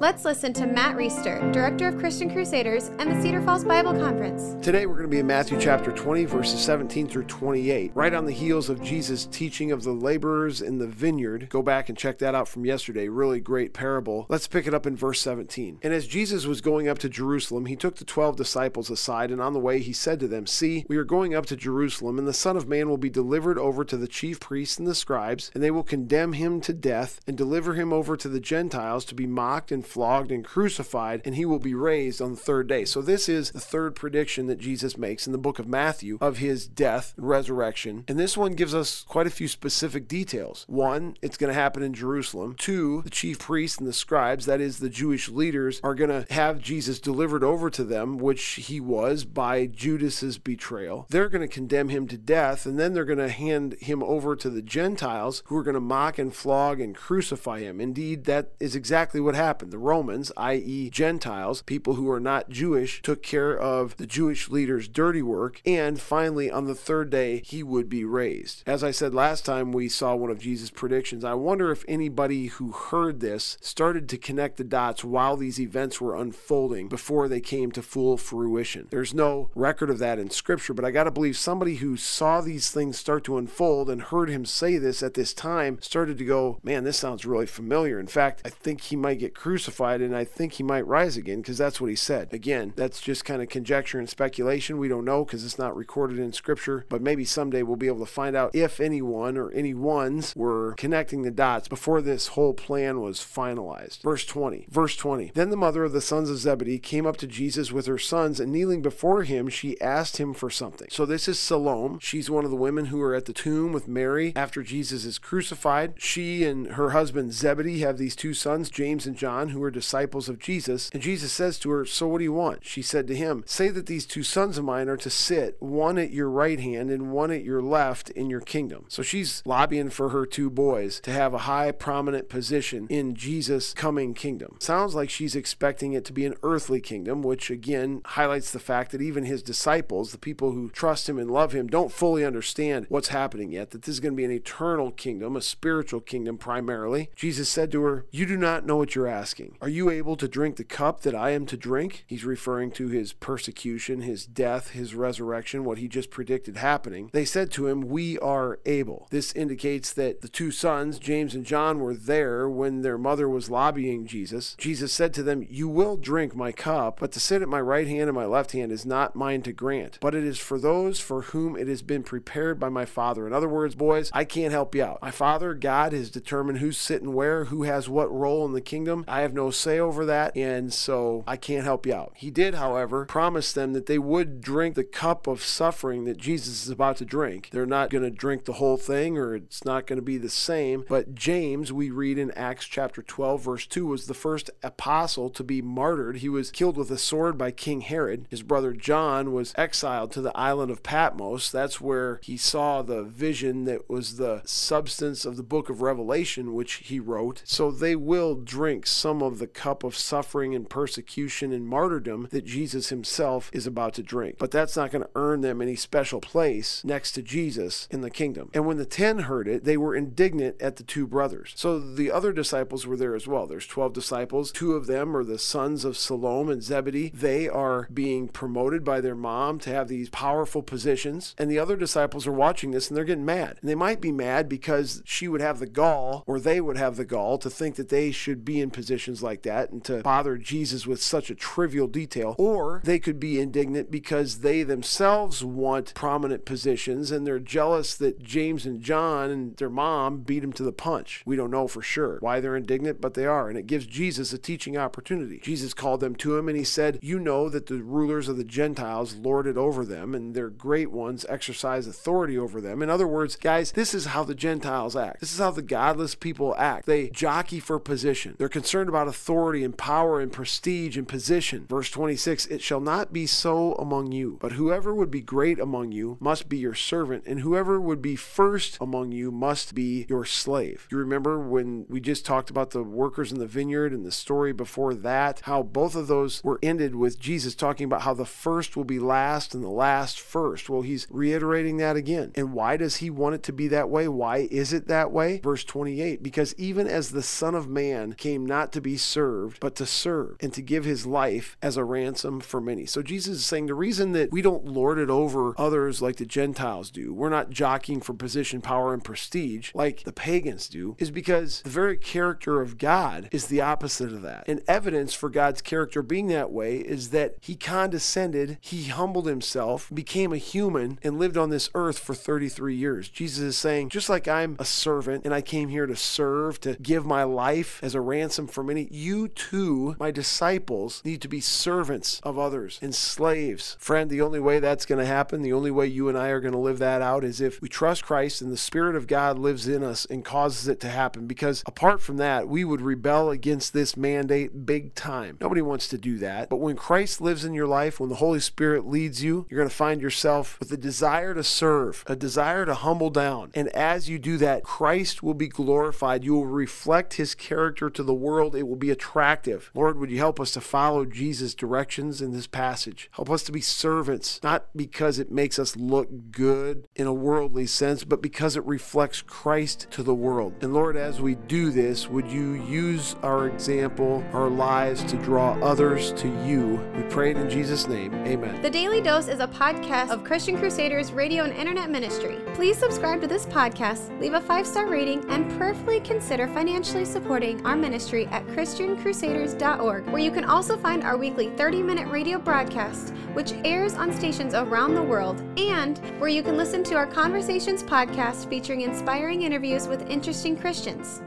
Let's listen to Matt Reisetter, Director of Christian Crusaders and the Cedar Falls Bible Conference. Today we're going to be in Matthew chapter 20, verses 17 through 28, right on the heels of Jesus' teaching of the laborers in the vineyard. Go back and check that out from yesterday. Really great parable. Let's pick it up in verse 17. And as Jesus was going up to Jerusalem, he took the twelve disciples aside, and on the way he said to them, See, we are going up to Jerusalem, and the Son of Man will be delivered over to the chief priests and the scribes, and they will condemn him to death, and deliver him over to the Gentiles to be mocked and flogged and crucified, and he will be raised on the third day. So, this is the third prediction that Jesus makes in the book of Matthew of his death and resurrection. And this one gives us quite a few specific details. One, it's going to happen in Jerusalem. Two, the chief priests and the scribes, that is, the Jewish leaders, are going to have Jesus delivered over to them, which he was by Judas's betrayal. They're going to condemn him to death, and then they're going to hand him over to the Gentiles who are going to mock and flog and crucify him. Indeed, that is exactly what happened. The the Romans, i.e., Gentiles, people who are not Jewish, took care of the Jewish leaders' dirty work, and finally, on the third day, he would be raised. As I said last time, we saw one of Jesus' predictions. I wonder if anybody who heard this started to connect the dots while these events were unfolding before they came to full fruition. There's no record of that in Scripture, but I got to believe somebody who saw these things start to unfold and heard him say this at this time started to go, man, this sounds really familiar. In fact, I think he might get crucified crucified, and I think he might rise again because that's what he said. Again, that's just kind of conjecture and speculation. We don't know because it's not recorded in Scripture, but maybe someday we'll be able to find out if anyone or any ones were connecting the dots before this whole plan was finalized. Verse 20. Verse 20. Then the mother of the sons of Zebedee came up to Jesus with her sons, and kneeling before him, she asked him for something. So this is Salome. She's one of the women who are at the tomb with Mary after Jesus is crucified. She and her husband Zebedee have these two sons, James and John, who who were disciples of Jesus. And Jesus says to her, So what do you want? She said to him, Say that these two sons of mine are to sit, one at your right hand and one at your left in your kingdom. So she's lobbying for her two boys to have a high, prominent position in Jesus' coming kingdom. Sounds like she's expecting it to be an earthly kingdom, which again highlights the fact that even his disciples, the people who trust him and love him, don't fully understand what's happening yet, that this is going to be an eternal kingdom, a spiritual kingdom primarily. Jesus said to her, You do not know what you're asking. Are you able to drink the cup that I am to drink? He's referring to his persecution, his death, his resurrection, what he just predicted happening. They said to him, We are able. This indicates that the two sons, James and John, were there when their mother was lobbying Jesus. Jesus said to them, You will drink my cup, but to sit at my right hand and my left hand is not mine to grant, but it is for those for whom it has been prepared by my Father. In other words, boys, I can't help you out. My Father, God, has determined who's sitting where, who has what role in the kingdom. I have no say over that, and so I can't help you out. He did, however, promise them that they would drink the cup of suffering that Jesus is about to drink. They're not going to drink the whole thing, or it's not going to be the same. But James, we read in Acts chapter 12, verse 2, was the first apostle to be martyred. He was killed with a sword by King Herod. His brother John was exiled to the island of Patmos. That's where he saw the vision that was the substance of the book of Revelation, which he wrote. So they will drink some of of the cup of suffering and persecution and martyrdom that Jesus himself is about to drink. But that's not going to earn them any special place next to Jesus in the kingdom. And when the ten heard it, they were indignant at the two brothers. So the other disciples were there as well. There's 12 disciples. Two of them are the sons of Salome and Zebedee. They are being promoted by their mom to have these powerful positions. And the other disciples are watching this and they're getting mad. And they might be mad because she would have the gall or they would have the gall to think that they should be in positions like that and to bother Jesus with such a trivial detail. Or they could be indignant because they themselves want prominent positions and they're jealous that James and John and their mom beat them to the punch. We don't know for sure why they're indignant, but they are. And it gives Jesus a teaching opportunity. Jesus called them to him and he said, You know that the rulers of the Gentiles lord it over them and their great ones exercise authority over them. In other words, guys, this is how the Gentiles act. This is how the godless people act. They jockey for position. They're concerned about about authority and power and prestige and position. Verse 26 It shall not be so among you, but whoever would be great among you must be your servant, and whoever would be first among you must be your slave. You remember when we just talked about the workers in the vineyard and the story before that, how both of those were ended with Jesus talking about how the first will be last and the last first. Well, he's reiterating that again. And why does he want it to be that way? Why is it that way? Verse 28 Because even as the Son of Man came not to be served, but to serve and to give his life as a ransom for many. So Jesus is saying the reason that we don't lord it over others like the Gentiles do, we're not jockeying for position, power, and prestige like the pagans do, is because the very character of God is the opposite of that. And evidence for God's character being that way is that he condescended, he humbled himself, became a human, and lived on this earth for 33 years. Jesus is saying, just like I'm a servant and I came here to serve, to give my life as a ransom for many, you too, my disciples, need to be servants of others and slaves. Friend, the only way that's going to happen, the only way you and I are going to live that out is if we trust Christ and the Spirit of God lives in us and causes it to happen. Because apart from that, we would rebel against this mandate big time. Nobody wants to do that. But when Christ lives in your life, when the Holy Spirit leads you, you're going to find yourself with a desire to serve, a desire to humble down. And as you do that, Christ will be glorified. You will reflect his character to the world. It will be attractive. Lord, would you help us to follow Jesus' directions in this passage? Help us to be servants, not because it makes us look good in a worldly sense, but because it reflects Christ to the world. And Lord, as we do this, would you use our example, our lives to draw others to you? We pray it in Jesus' name. Amen. The Daily Dose is a podcast of Christian Crusaders radio and internet ministry. Please subscribe to this podcast, leave a five star rating, and prayerfully consider financially supporting our ministry at ChristianCrusaders.org, where you can also find our weekly 30 minute radio broadcast, which airs on stations around the world, and where you can listen to our Conversations podcast featuring inspiring interviews with interesting Christians.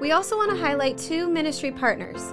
We also want to highlight two ministry partners.